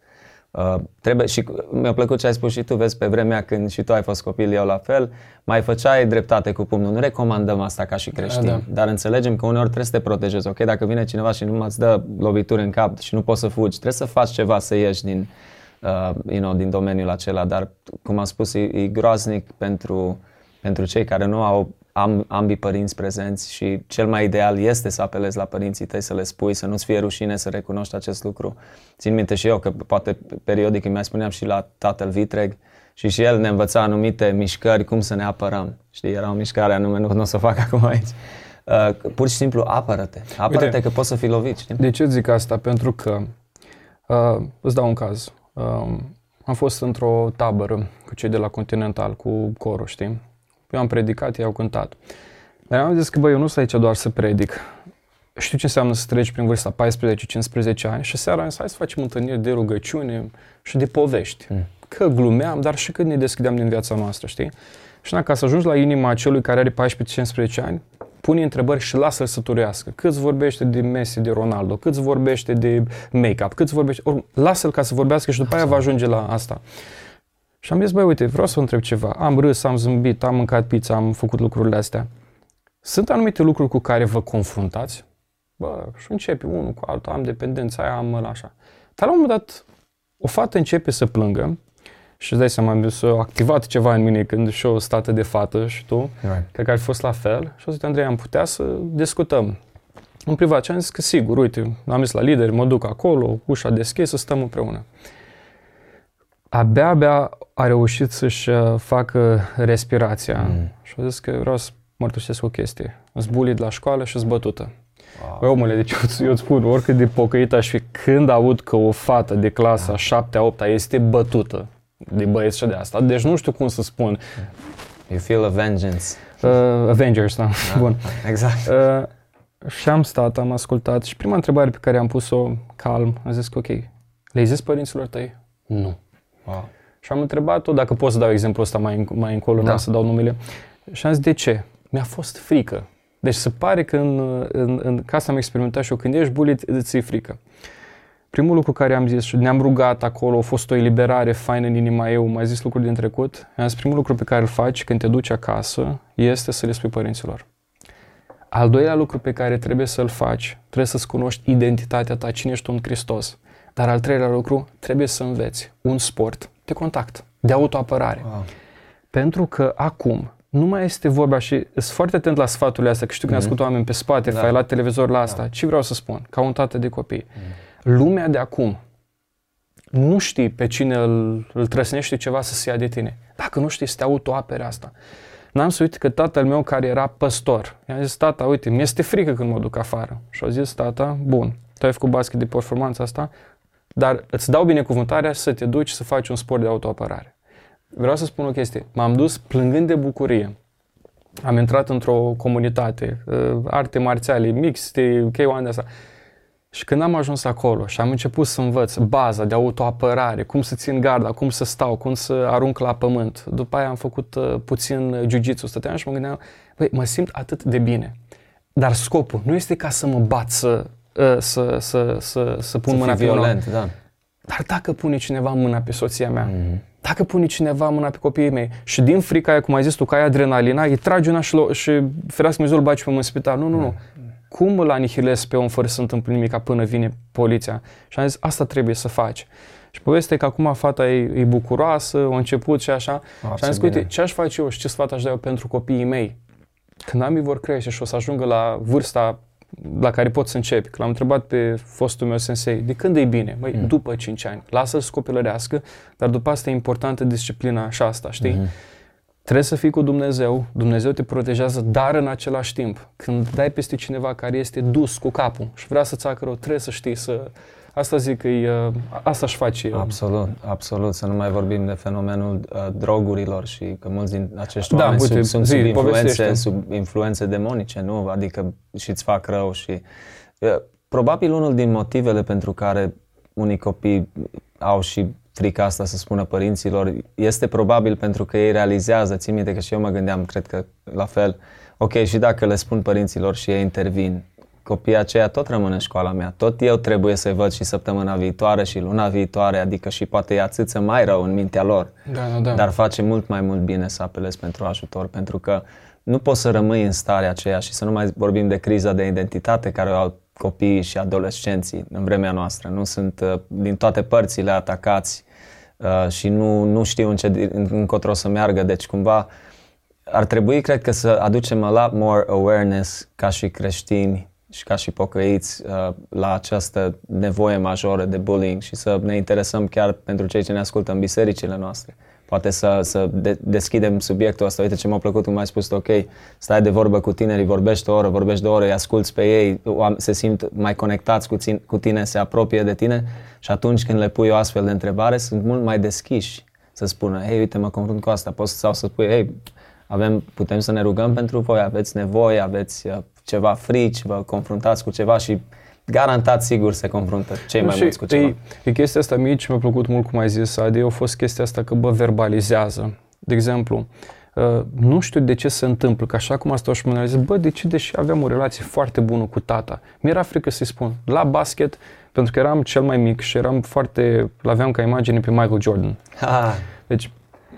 S2: Uh, trebuie și mi-a plăcut ce ai spus și tu, vezi, pe vremea când și tu ai fost copil, eu la fel, mai făceai dreptate cu pumnul. Nu recomandăm asta ca și creștini, da, da. dar înțelegem că uneori trebuie să te protejezi. Ok, dacă vine cineva și nu îți dă lovituri în cap și nu poți să fugi, trebuie să faci ceva să ieși din, uh, you know, din domeniul acela, dar cum am spus, e, e groaznic pentru, pentru cei care nu au am, ambii părinți prezenți și cel mai ideal este să apelezi la părinții tăi, să le spui, să nu-ți fie rușine să recunoști acest lucru. Țin minte și eu că poate periodic îmi mai spuneam și la tatăl Vitreg și și el ne învăța anumite mișcări, cum să ne apărăm. Știi, era o mișcare anume, nu, nu o să o fac acum aici. Uh, pur și simplu apără-te. Apără-te Uite, că poți să fii lovit, știi?
S1: De ce zic asta? Pentru că, uh, îți dau un caz. Uh, am fost într-o tabără cu cei de la Continental, cu corul, știi? Eu am predicat, ei au cântat. Dar am zis că, băi, eu nu sunt aici doar să predic. Știu ce înseamnă să treci prin vârsta 14-15 ani și seara am zis, hai să facem întâlniri de rugăciune și de povești. Mm. Că glumeam, dar și când ne deschideam din viața noastră, știi? Și ca să ajungi la inima celui care are 14-15 ani, pune întrebări și lasă-l să turească. Câți vorbește de Messi, de Ronaldo, câți vorbește de make-up, câți vorbește... Or, lasă-l ca să vorbească și după aia va ajunge la asta. Și am zis, băi, uite, vreau să vă întreb ceva. Am râs, am zâmbit, am mâncat pizza, am făcut lucrurile astea. Sunt anumite lucruri cu care vă confruntați? Bă, și începe unul cu altul, am dependența aia, am ăla așa. Dar la un moment dat, o fată începe să plângă și îți dai seama, s-a activat ceva în mine când și o stată de fată și tu, right. cred că ar fi fost la fel. Și o zis, Andrei, am putea să discutăm. În privat, și am zis că sigur, uite, am zis la lider, mă duc acolo, ușa deschisă, stăm împreună abia, abia a reușit să-și uh, facă respirația. Mm. Și a zis că vreau să mărturisesc o chestie. Zbulit la școală și zbătută. Wow. Băi, omule, deci eu, eu îți spun, oricât de pocăit aș fi, când aud că o fată de clasa 7-8 este bătută de băieți și de asta, deci nu știu cum să spun.
S2: You feel a vengeance.
S1: Uh, Avengers, da. da. Bun.
S2: Exact. Uh,
S1: și am stat, am ascultat și prima întrebare pe care am pus-o calm, am zis că ok, le-ai zis părinților tăi? Nu. Wow. Și am întrebat-o, dacă pot să dau exemplul ăsta mai, mai încolo, da. nu să dau numele. Și am zis, de ce? Mi-a fost frică. Deci se pare că în, în, în casa am experimentat și eu, când ești bulit, îți e frică. Primul lucru care am zis și ne-am rugat acolo, a fost o eliberare faină în inima eu, mai zis lucruri din trecut. Am zis, primul lucru pe care îl faci când te duci acasă este să le spui părinților. Al doilea lucru pe care trebuie să-l faci, trebuie să-ți cunoști identitatea ta, cine ești tu în Hristos. Dar al treilea lucru, trebuie să înveți un sport de contact, de autoapărare. Wow. Pentru că acum nu mai este vorba și sunt foarte atent la sfaturile astea, că știu că mm-hmm. ascult oameni pe spate, da. la televizor la asta. Da. Ce vreau să spun? Ca un tată de copii. Mm. Lumea de acum nu știi pe cine îl, îl trăsnește ceva să se ia de tine. Dacă nu știi să te autoapere asta. N-am să uit că tatăl meu care era păstor, i-am zis, tata, uite, mi-este frică când mă duc afară. Și a zis, tata, bun, tu ai făcut basket de performanță asta, dar îți dau binecuvântarea să te duci să faci un sport de autoapărare. Vreau să spun o chestie. M-am dus plângând de bucurie. Am intrat într-o comunitate, uh, arte marțiale, mixte, K1 de asta. Și când am ajuns acolo și am început să învăț baza de autoapărare, cum să țin garda, cum să stau, cum să arunc la pământ. După aia am făcut uh, puțin jiu-jitsu, stăteam și mă gândeam, băi, mă simt atât de bine. Dar scopul nu este ca să mă bat, să Ă, să, să, să, să pun să mâna pe
S2: violent, da.
S1: Dar dacă pune cineva mâna pe soția mea, mm-hmm. dacă pune cineva mâna pe copiii mei și din frica aia, cum ai zis tu, că ai adrenalina, îi tragi una și, lo- și ferească Dumnezeu îl bagi pe în spital. Nu, nu, nu. Mm. Cum îl anihilezi pe om fără să întâmple nimic până vine poliția? Și am zis, asta trebuie să faci. Și povestea e că acum fata e, e bucuroasă, a început și așa. A, și am zis, uite, ce aș face eu și ce sfat aș da eu pentru copiii mei? Când amii vor crește și o să ajungă la vârsta la care pot să începi. Că l-am întrebat pe fostul meu sensei, de când e bine? Măi, mm. după 5 ani. Lasă-l să copilărească, dar după asta e importantă disciplina și asta, știi? Mm-hmm. Trebuie să fii cu Dumnezeu, Dumnezeu te protejează, dar în același timp, când dai peste cineva care este dus cu capul și vrea să-ți facă rău, trebuie să știi să Asta zic că e, uh, asta își face eu.
S2: Absolut, absolut. Să nu mai vorbim de fenomenul uh, drogurilor și că mulți din acești da, oameni uite, sub, sunt zi, sub, influențe, sub influențe demonice, nu? Adică și îți fac rău și... Uh, probabil unul din motivele pentru care unii copii au și frica asta să spună părinților este probabil pentru că ei realizează, țin minte că și eu mă gândeam, cred că la fel, ok, și dacă le spun părinților și ei intervin, copiii aceia tot rămân în școala mea. Tot eu trebuie să-i văd și săptămâna viitoare și luna viitoare, adică și poate e atâță mai rău în mintea lor.
S1: Da, da, da.
S2: Dar face mult mai mult bine să apelezi pentru ajutor, pentru că nu poți să rămâi în starea aceea și să nu mai vorbim de criza de identitate care o au copiii și adolescenții în vremea noastră. Nu sunt uh, din toate părțile atacați uh, și nu, nu știu în ce, încotro să meargă. Deci cumva ar trebui, cred că, să aducem a lot more awareness ca și creștini și ca și pocăiți uh, la această nevoie majoră de bullying și să ne interesăm chiar pentru cei ce ne ascultă în bisericile noastre poate să, să de, deschidem subiectul ăsta. Uite ce m-a plăcut cum ai spus, ok, stai de vorbă cu tinerii, vorbești o oră, vorbești o oră, îi asculți pe ei, se simt mai conectați cu, țin, cu tine, se apropie de tine și atunci când le pui o astfel de întrebare, sunt mult mai deschiși să spună, hei, uite, mă confrunt cu asta, poți sau să spui, hei, avem, putem să ne rugăm pentru voi, aveți nevoie, aveți uh, ceva frici, vă confruntați cu ceva și garantat sigur se confruntă cei mai mulți cu ceva. E,
S1: e chestia asta mie ce mi-a plăcut mult cum ai zis, Adi, a fost chestia asta că, bă, verbalizează. De exemplu, uh, nu știu de ce se întâmplă, că așa cum asta și mă zis, bă, de ce, deși aveam o relație foarte bună cu tata, mi-era frică să-i spun, la basket, pentru că eram cel mai mic și eram foarte, l-aveam ca imagine pe Michael Jordan. Ha. Deci,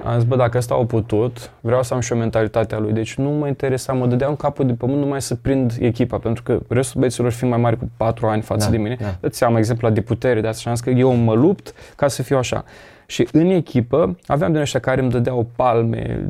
S1: am zis, bă, dacă ăsta au putut, vreau să am și o mentalitatea lui. Deci nu mă interesa, mă dădeam capul de pământ numai să prind echipa, pentru că restul băieților fi mai mari cu 4 ani față da, de mine. Da. Îți am exemplu de putere, de asta și am zis că eu mă lupt ca să fiu așa. Și în echipă aveam din ăștia care îmi dădeau palme,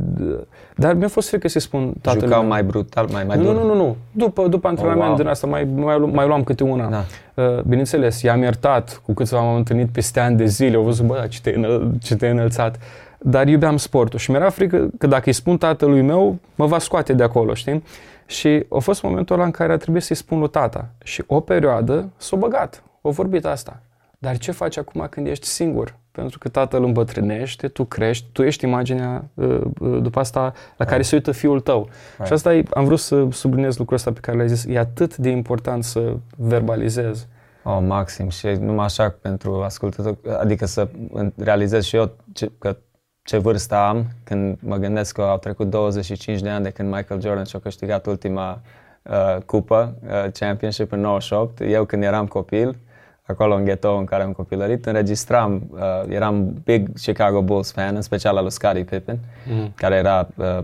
S1: dar mi-a fost frică să-i spun tatălui
S2: Jucau mai brutal, mai, mai
S1: dur? Nu, nu, nu, nu. După, după antrenament oh, wow. din asta mai, mai, mai luam câte una. Da. Uh, bineînțeles, i-am iertat cu câțiva m-am întâlnit peste ani de zile, au văzut, bă, ce te-ai, înăl- ce te înălțat dar iubeam sportul și mi-era frică că dacă îi spun tatălui meu, mă va scoate de acolo, știi? Și a fost momentul ăla în care a trebuit să-i spun lui tata. Și o perioadă s-a băgat, o vorbit asta. Dar ce faci acum când ești singur? Pentru că tatăl îmbătrânește, tu crești, tu ești imaginea uh, uh, după asta la care se uită fiul tău. Right. Și asta e, am vrut să subliniez lucrul ăsta pe care l-ai zis. E atât de important să verbalizezi.
S2: Oh, maxim și numai așa pentru ascultător, adică să realizez și eu ce, că ce vârstă am când mă gândesc că au trecut 25 de ani de când Michael Jordan și-a câștigat ultima uh, cupă, uh, championship în 98. Eu când eram copil, acolo în ghetto în care am copilărit, înregistram, uh, eram big Chicago Bulls fan, în special al lui Scottie Pippen, mm. care era uh,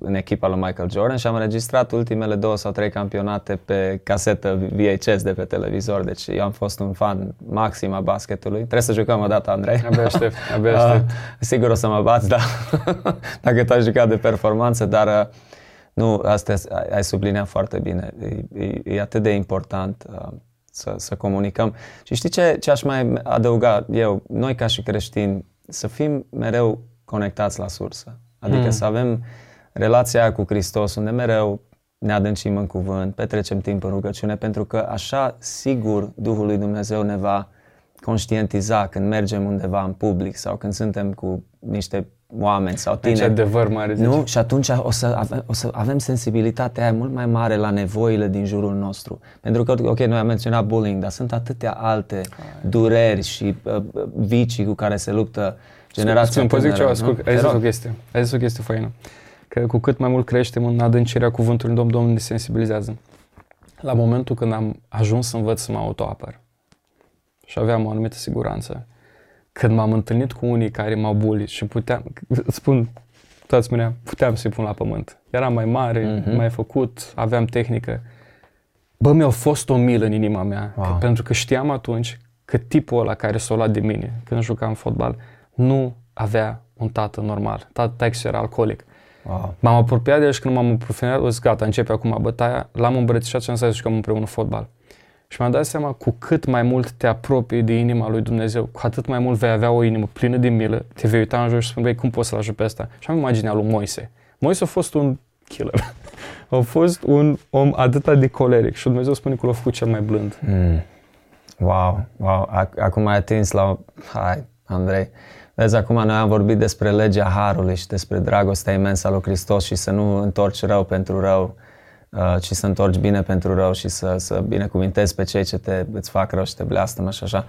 S2: în echipa lui Michael Jordan și am înregistrat ultimele două sau trei campionate pe casetă VHS de pe televizor, deci eu am fost un fan maxim a basketului. Trebuie să jucăm o dată, Andrei.
S1: Abia aștept, abia ah, aștept. Uh,
S2: sigur o să mă bați, da, dacă tu ai jucat de performanță, dar uh, nu, asta ai subliniat foarte bine. E, e, e atât de important uh, să, să comunicăm. Și știi ce, ce aș mai adăuga eu? Noi ca și creștini să fim mereu conectați la sursă. Adică mm. să avem relația cu Hristos, unde mereu ne adâncim în cuvânt, petrecem timp în rugăciune, pentru că așa sigur Duhul lui Dumnezeu ne va conștientiza când mergem undeva în public sau când suntem cu niște oameni sau deci tineri.
S1: Deci adevăr mare.
S2: Zice. Nu? Și atunci o să, avem, o să avem sensibilitatea aia mult mai mare la nevoile din jurul nostru. Pentru că, ok, noi am menționat bullying, dar sunt atâtea alte dureri și uh, vicii cu care se luptă generația
S1: Spune, tânără. Spune, zic ceva, ai zis o chestie, ai zis o chestie faină că cu cât mai mult creștem în adâncirea cuvântului Domn, Domnul ne sensibilizează. La momentul când am ajuns să învăț să mă autoapăr și aveam o anumită siguranță, când m-am întâlnit cu unii care m-au bulit și puteam, spun, toată spunea, puteam să-i pun la pământ. Eram mai mare, uh-huh. mai făcut, aveam tehnică. Bă, mi-a fost o milă în inima mea, wow. că, pentru că știam atunci că tipul ăla care s-a luat de mine când jucam fotbal nu avea un tată normal. Tată era alcoolic. Wow. M-am apropiat de el și când m-am apropiat, o zis, gata, începe acum bătaia, l-am îmbrățișat și am să jucăm împreună fotbal. Și mi-am dat seama cu cât mai mult te apropii de inima lui Dumnezeu, cu atât mai mult vei avea o inimă plină de milă, te vei uita în jos și spune, cum poți să-l ajut pe asta? Și am imaginea lui Moise. Moise a fost un killer. a fost un om atât de coleric și Dumnezeu spune că l-a făcut cel mai blând. Mm.
S2: Wow, wow. Acum ai atins la... Hai, Andrei. Vezi, acum noi am vorbit despre legea Harului și despre dragostea imensă a lui Hristos și să nu întorci rău pentru rău, uh, ci să întorci bine pentru rău și să, să binecuvintezi pe cei ce te, îți fac rău și te bleastămă și așa.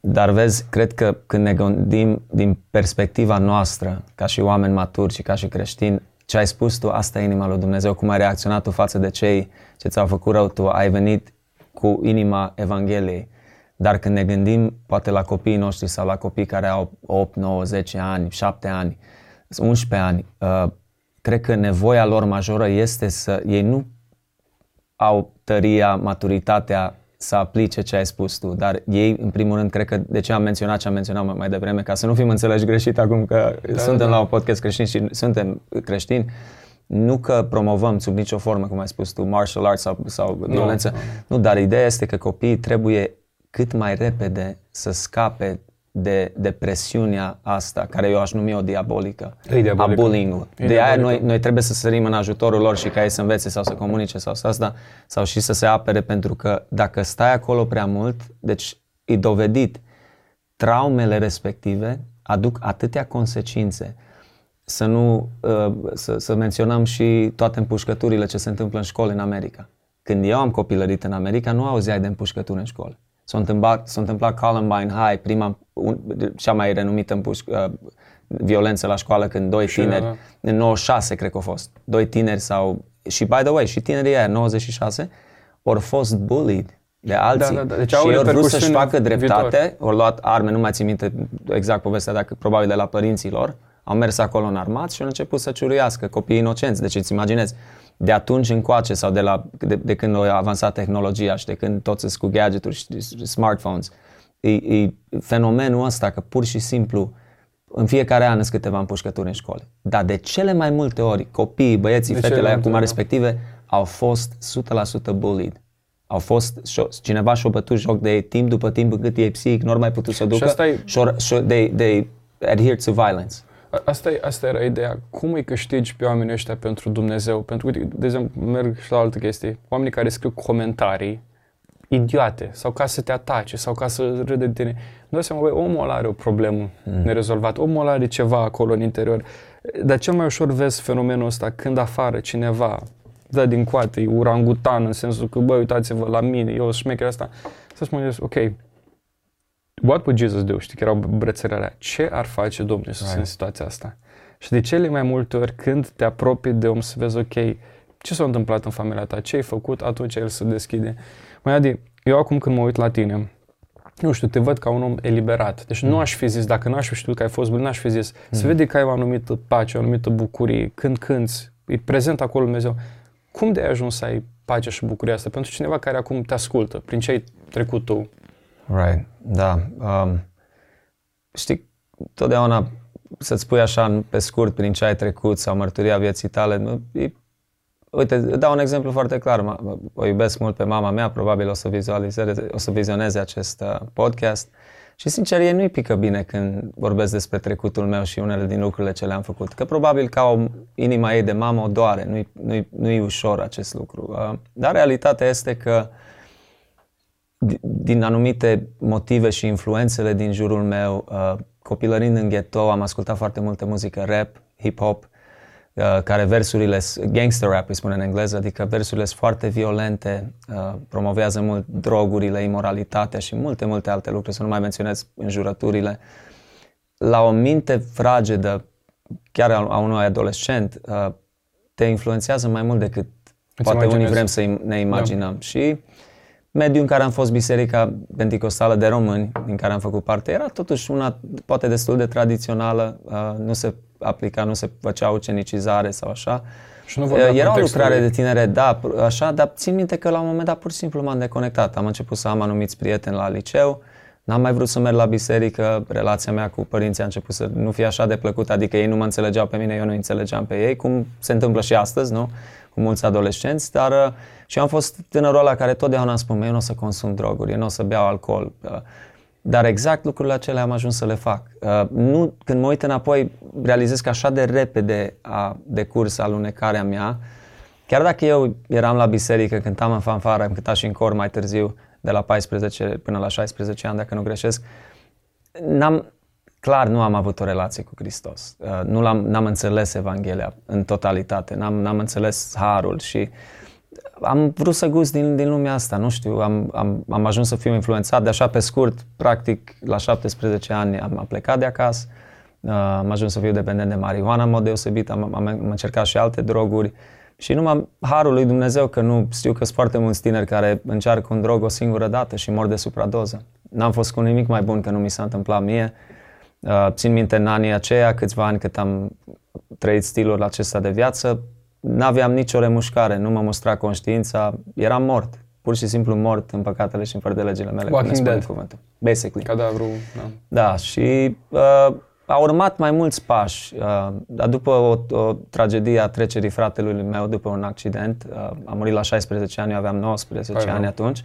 S2: Dar vezi, cred că când ne gândim din perspectiva noastră, ca și oameni maturi și ca și creștini, ce ai spus tu, asta e inima lui Dumnezeu, cum ai reacționat tu față de cei ce ți-au făcut rău, tu ai venit cu inima Evangheliei. Dar când ne gândim poate la copiii noștri sau la copii care au 8, 9, 10 ani, 7 ani, 11 ani, uh, cred că nevoia lor majoră este să ei nu au tăria, maturitatea să aplice ce ai spus tu, dar ei, în primul rând, cred că de ce am menționat ce am menționat mai devreme, ca să nu fim înțelegi greșit acum că da, suntem da. la un podcast creștin și suntem creștini, nu că promovăm sub nicio formă, cum ai spus tu, martial arts sau, sau violență, nu, nu, dar ideea este că copiii trebuie cât mai repede să scape de, de presiunea asta, care eu aș numi o diabolică,
S1: a
S2: bullying De aia noi, noi trebuie să sărim în ajutorul lor și ca ei să învețe sau să comunice sau să asta, sau și să se apere, pentru că dacă stai acolo prea mult, deci e dovedit, traumele respective aduc atâtea consecințe. Să nu, uh, să, să menționăm și toate împușcăturile ce se întâmplă în școli în America. Când eu am copilărit în America, nu auzeai de împușcături în școală. S-a întâmplat, s-a întâmplat Columbine High, prima, un, cea mai renumită împuș, uh, violență la școală când doi tineri, da. în 96 cred că au fost, doi tineri sau, și by the way, și tinerii aia, 96, au fost bullied de alții da, da, da. Deci și au vrut să-și facă dreptate, au luat arme, nu mai țin minte exact povestea, dacă probabil de la părinții lor, au mers acolo în armat și au început să ciuruiască copii inocenți. Deci îți imaginezi, de atunci încoace sau de, la, de, de când a avansat tehnologia și de când toți sunt cu gadgeturi și smartphones, e, e fenomenul ăsta că pur și simplu în fiecare an sunt câteva împușcături în școli. Dar de cele mai multe ori copiii, băieții, de fetele acum respective au fost 100% bullied. Au fost, cineva și-a bătut joc de ei timp după timp încât ei psihic nu mai putut să ducă și, asta e... și they, they adhere to violence.
S1: Asta, e, asta era ideea. Cum îi câștigi pe oamenii ăștia pentru Dumnezeu? Pentru că, de exemplu, merg și la altă chestie. Oamenii care scriu comentarii idiote sau ca să te atace sau ca să râde de tine. Nu dai seama, băi, omul ăla are o problemă mm. nerezolvată, omul ăla are ceva acolo în interior. Dar cel mai ușor vezi fenomenul ăsta când afară cineva dă din coate, e urangutan în sensul că, băi, uitați-vă la mine, eu șmecher asta. Să spun, ok, what would Jesus do? Știi că erau brățările alea. Ce ar face Domnul Iisus right. în situația asta? Și de cele mai multe ori când te apropii de om să vezi, ok, ce s-a întâmplat în familia ta, ce ai făcut, atunci el se deschide. Mai Adi, eu acum când mă uit la tine, nu știu, te văd ca un om eliberat. Deci mm. nu aș fi zis, dacă n-aș fi știut că ai fost bun, n-aș fi zis. Mm. Se vede că ai o anumită pace, o anumită bucurie, când cânți, e prezent acolo Dumnezeu. Cum de ai ajuns să ai pace și bucuria asta? Pentru cineva care acum te ascultă, prin ce ai trecut tu,
S2: Right, da. Um, știi, totdeauna să-ți spui așa pe scurt prin ce ai trecut sau mărturia vieții tale, e, uite, dau un exemplu foarte clar. O iubesc mult pe mama mea, probabil o să, vizualizeze, o să vizioneze acest uh, podcast și sincer, ei nu-i pică bine când vorbesc despre trecutul meu și unele din lucrurile ce le-am făcut. Că probabil ca o inima ei de mamă o doare, nu-i, nu-i, nu-i ușor acest lucru. Uh, dar realitatea este că uh, din anumite motive și influențele din jurul meu, uh, copilărind în ghetto, am ascultat foarte multă muzică rap, hip-hop, uh, care versurile, gangster rap îi spune în engleză, adică versurile sunt foarte violente, uh, promovează mult drogurile, imoralitatea și multe, multe alte lucruri, să nu mai menționez înjurăturile. La o minte fragedă, chiar a unui adolescent, uh, te influențează mai mult decât Îți poate unii vrem să ne imaginăm. Da. Și mediul în care am fost biserica pentecostală de români, din care am făcut parte, era totuși una poate destul de tradițională, uh, nu se aplica, nu se făcea ucenicizare sau așa. Și nu uh, era o lucrare de tinere, da, așa, dar țin minte că la un moment dat pur și simplu m-am deconectat. Am început să am anumiți prieteni la liceu, n-am mai vrut să merg la biserică, relația mea cu părinții a început să nu fie așa de plăcută, adică ei nu mă înțelegeau pe mine, eu nu înțelegeam pe ei, cum se întâmplă și astăzi, nu? Cu mulți adolescenți, dar uh, și am fost tânărul ăla care totdeauna am spus, eu nu o să consum droguri, eu nu o să beau alcool. Uh, dar exact lucrurile acelea am ajuns să le fac. Uh, nu, când mă uit înapoi, realizez că așa de repede a decurs alunecarea mea, chiar dacă eu eram la biserică, cântam în fanfară, am cântat și în cor mai târziu, de la 14 până la 16 ani, dacă nu greșesc, n-am, clar nu am avut o relație cu Hristos. Uh, nu l-am, n-am înțeles Evanghelia în totalitate, n-am, n-am înțeles harul și uh, am vrut să gust din, din lumea asta, nu știu, am, am, am ajuns să fiu influențat de așa pe scurt, practic la 17 ani am, am plecat de acasă, Uh, am ajuns să fiu dependent de marihuana în mod deosebit, am, am, am încercat și alte droguri și numai harul lui Dumnezeu că nu știu că sunt foarte mulți tineri care încearcă un drog o singură dată și mor de supradoză. N-am fost cu nimic mai bun că nu mi s-a întâmplat mie. Uh, țin minte în anii aceia, câțiva ani cât am trăit stilul acesta de viață, n-aveam nicio remușcare, nu mă mustra conștiința, eram mort. Pur și simplu mort în păcatele și în fără de legile mele.
S1: Walking Dead.
S2: Cuvântul. Basically.
S1: Cadavru,
S2: da. Da, și uh, au urmat mai mulți pași, uh, dar după o, o tragedie a trecerii fratelui meu după un accident, uh, am murit la 16 ani, eu aveam 19 Hai, ani atunci,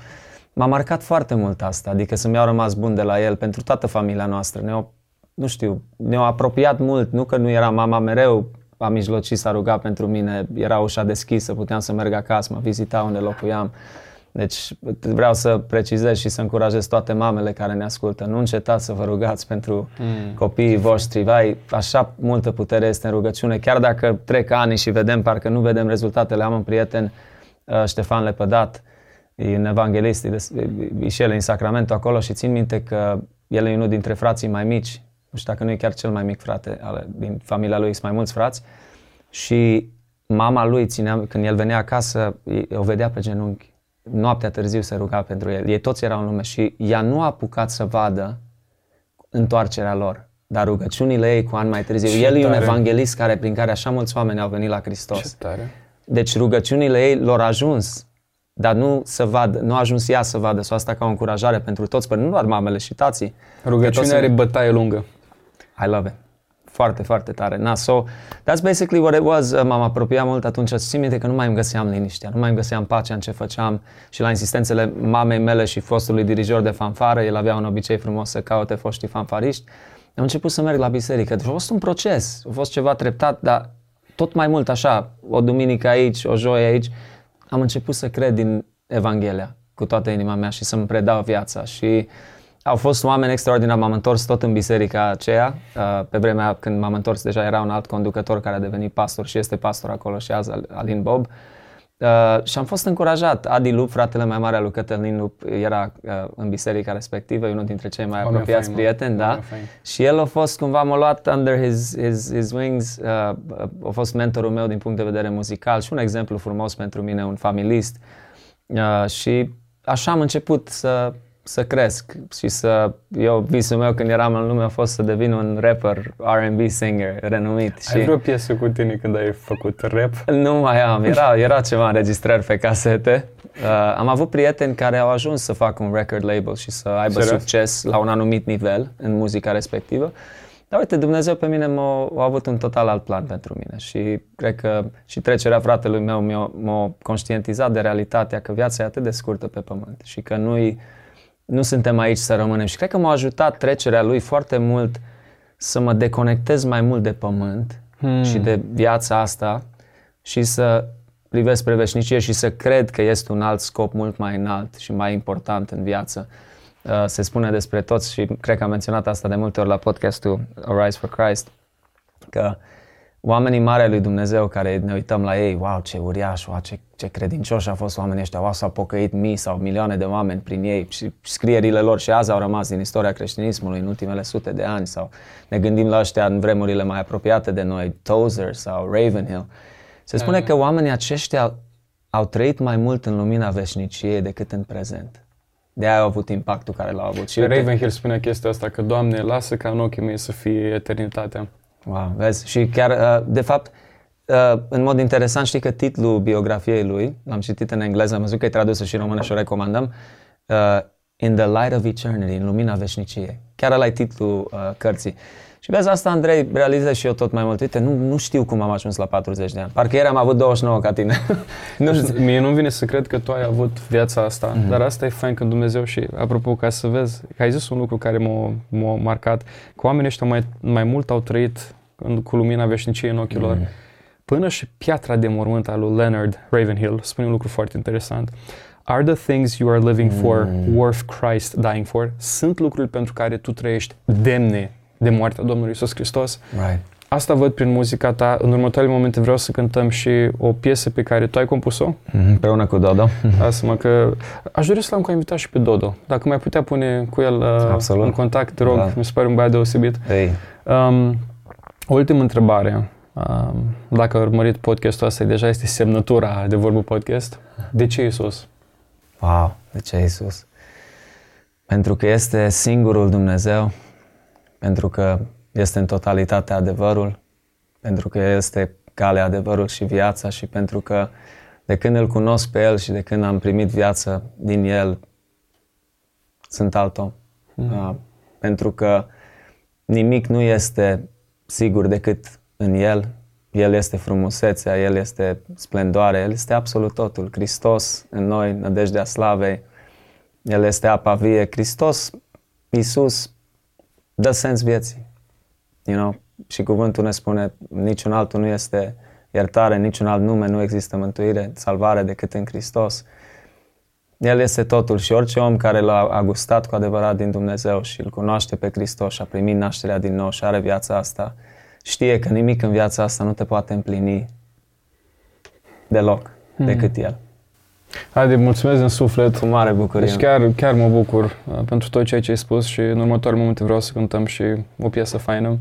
S2: m-a marcat foarte mult asta, adică să mi-au rămas bun de la el pentru toată familia noastră. Ne-au, nu știu, ne-au apropiat mult, nu că nu era mama mereu a mijlocit, s-a rugat pentru mine, era ușa deschisă, puteam să merg acasă, mă vizita unde locuiam. Deci vreau să precizez și să încurajez toate mamele care ne ascultă. Nu încetați să vă rugați pentru mm. copiii voștri. Vai, așa multă putere este în rugăciune. Chiar dacă trec ani și vedem, parcă nu vedem rezultatele. Am un prieten, uh, Ștefan Lepădat, e un evanghelist, e și el în Sacramento acolo și țin minte că el e unul dintre frații mai mici. Nu știu dacă nu e chiar cel mai mic frate ale, din familia lui, sunt mai mulți frați. Și mama lui ținea, când el venea acasă, o vedea pe genunchi noaptea târziu se ruga pentru el. Ei toți erau în lume și ea nu a apucat să vadă întoarcerea lor. Dar rugăciunile ei cu ani mai târziu. Ce el tare. e un evanghelist care, prin care așa mulți oameni au venit la Hristos.
S1: Ce tare.
S2: Deci rugăciunile ei lor ajuns, dar nu să vadă, nu a ajuns ea să vadă, sau asta ca o încurajare pentru toți, pentru nu doar mamele și tații.
S1: Rugăciunea are bătaie lungă.
S2: I love it. Foarte, foarte tare. Na, so, that's basically what it was. M-am apropiat mult atunci. Țin minte că nu mai îmi găseam liniștea, nu mai îmi găseam pacea în ce făceam și la insistențele mamei mele și fostului dirijor de fanfară, el avea un obicei frumos să caute foștii fanfariști, am început să merg la biserică. Deci a fost un proces, a fost ceva treptat, dar tot mai mult așa, o duminică aici, o joi aici, am început să cred din Evanghelia cu toată inima mea și să-mi predau viața și au fost oameni extraordinari, m-am întors tot în biserica aceea. Uh, pe vremea când m-am întors deja era un alt conducător care a devenit pastor și este pastor acolo și azi, Alin Bob. Uh, și am fost încurajat. Adi Lup, fratele mai mare al lui Cătălin Lup, era uh, în biserica respectivă, e unul dintre cei mai Oameni apropiați fain, prieteni, da? Și el a fost, cumva, m-a luat under his, his, his wings, uh, a fost mentorul meu din punct de vedere muzical și un exemplu frumos pentru mine, un familist. Uh, și așa am început să să cresc și să... Eu, visul meu când eram în lume a fost să devin un rapper, R&B singer renumit.
S1: Ai și vreo piesă cu tine când ai făcut rap?
S2: Nu mai am, era, era ceva înregistrări pe casete. Uh, am avut prieteni care au ajuns să facă un record label și să aibă Serios? succes la un anumit nivel în muzica respectivă. Dar uite, Dumnezeu pe mine m-a, a avut un total alt plan pentru mine și cred că și trecerea fratelui meu m-a, m-a conștientizat de realitatea că viața e atât de scurtă pe pământ și că nu-i nu suntem aici să rămânem. Și cred că m-a ajutat trecerea lui foarte mult să mă deconectez mai mult de pământ hmm. și de viața asta și să privesc spre veșnicie și să cred că este un alt scop mult mai înalt și mai important în viață. Uh, se spune despre toți și cred că am menționat asta de multe ori la podcastul Arise for Christ, că oamenii mari ai lui Dumnezeu care ne uităm la ei, wow, ce uriaș, wow, ce, ce credincioși au fost oamenii ăștia, wow, s-au pocăit mii sau milioane de oameni prin ei și scrierile lor și azi au rămas din istoria creștinismului în ultimele sute de ani sau ne gândim la ăștia în vremurile mai apropiate de noi, Tozer sau Ravenhill. Se spune că oamenii aceștia au trăit mai mult în lumina veșniciei decât în prezent. De aia au avut impactul care l-au avut.
S1: Și Ravenhill spune chestia asta, că Doamne, lasă ca în ochii mei să fie eternitatea.
S2: Wow, vezi? Și chiar, uh, de fapt, uh, în mod interesant, știi că titlul biografiei lui, l-am citit în engleză, am văzut că e tradusă și în română și o recomandăm, uh, In the Light of Eternity, în lumina veșniciei. Chiar ăla e titlul cărții. Și vezi asta, Andrei, realizez și eu tot mai mult. Uite, nu, nu știu cum am ajuns la 40 de ani. Parcă ieri am avut 29 ca tine.
S1: nu știu. Mie nu vine să cred că tu ai avut viața asta, mm-hmm. dar asta e fain că Dumnezeu și, apropo, ca să vezi, că ai zis un lucru care m-a, m-a marcat, că oamenii ăștia mai, mai mult au trăit în, cu lumina veșniciei în ochii mm-hmm. lor. Până și piatra de mormânt al lui Leonard Ravenhill spune un lucru foarte interesant. Are the things you are living for mm. worth Christ dying for? Sunt lucruri pentru care tu trăiești demne de moartea Domnului Iisus Hristos.
S2: Right.
S1: asta văd prin muzica ta. În următoarele momente vreau să cântăm și o piesă pe care tu ai compus-o.
S3: Mm-hmm, împreună cu Dodo.
S1: Asta că aș dori să l-am ca invitat și pe Dodo. Dacă mai putea pune cu el uh, Absolut. în contact, te rog, da. mi se pare un băiat deosebit.
S3: Hey. Um,
S1: o ultimă întrebare. Um, dacă ai urmărit podcastul ăsta, deja este semnătura de vorbă podcast. De ce Isus?
S3: Wow, de ce Isus? Pentru că este singurul Dumnezeu, pentru că este în totalitate adevărul, pentru că este calea, adevărul și viața și pentru că de când îl cunosc pe El și de când am primit viață din El, sunt alt om. Mm. Uh, pentru că nimic nu este sigur decât în El. El este frumusețea, El este splendoare, El este absolut totul. Hristos în noi, nădejdea slavei, El este apa vie. Hristos, Iisus, dă sens vieții. You know? Și cuvântul ne spune, niciun altul nu este iertare, niciun alt nume nu există mântuire, salvare decât în Hristos. El este totul și orice om care l-a gustat cu adevărat din Dumnezeu și îl cunoaște pe Hristos și a primit nașterea din nou și are viața asta, știe că nimic în viața asta nu te poate împlini deloc hmm. decât El.
S1: Adi, mulțumesc în suflet.
S3: Cu mare bucurie.
S1: Deci chiar, chiar mă bucur uh, pentru tot ceea ce ai spus și în următoarele momente vreau să cântăm și o piesă faină.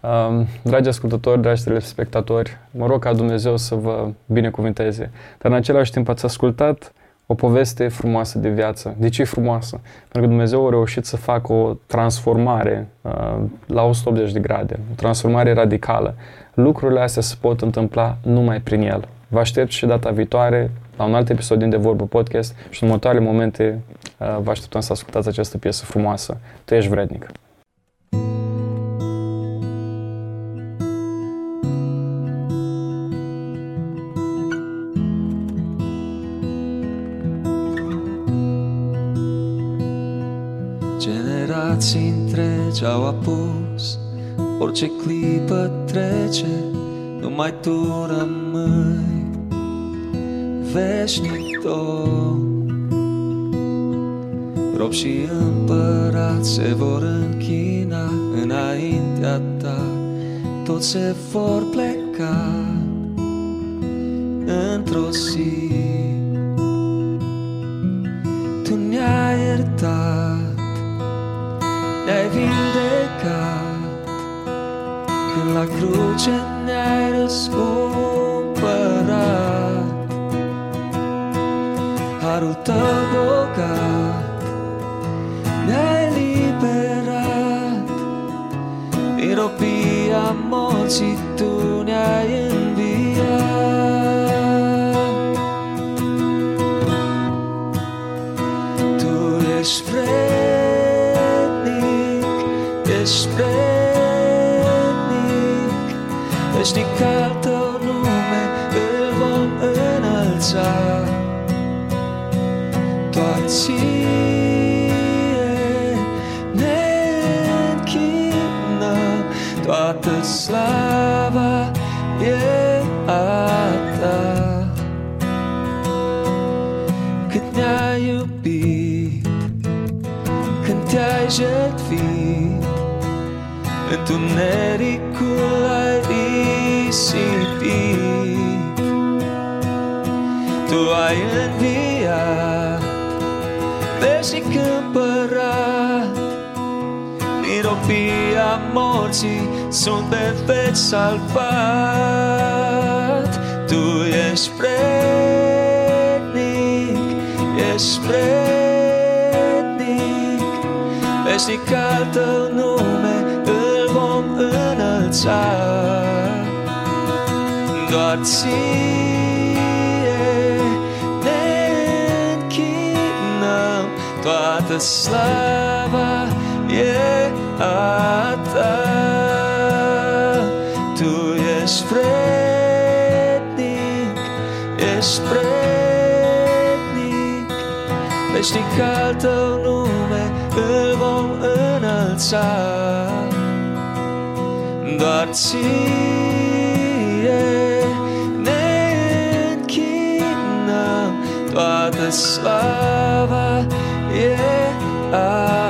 S1: Uh, dragi ascultători, dragi telespectatori, mă rog ca Dumnezeu să vă binecuvânteze. Dar în același timp ați ascultat o poveste frumoasă de viață. De ce e frumoasă? Pentru că Dumnezeu a reușit să facă o transformare uh, la 180 de grade, o transformare radicală. Lucrurile astea se pot întâmpla numai prin El. Vă aștept și data viitoare la un alt episod din De Vorbă Podcast și în următoarele momente uh, vă așteptăm să ascultați această piesă frumoasă. Tu ești vrednic.
S2: Generații întregi au apus Orice clipă trece Numai tu rămâi veșnic tot. Rob și împărat se vor închina înaintea ta, toți se vor pleca într-o zi. Tu ne-ai iertat, ne-ai vindecat, când la cruce ne-ai răscumpărat harul tău bogat Ne-ai liberat Din robia morții Tu ne-ai înviat neriku, lai izsīpīt. Tu aien bija, vesi camperà, mi rompì a morsi, son perfetto salvat. Tu es pretnik, es pretnik, vesi kaltonu, înălța Doar ție toată slava e a ta. Tu ești vrednic, ești vrednic, veșnic al tău nume îl vom înălța. Doar ție ne închinăm toată slava e a ta.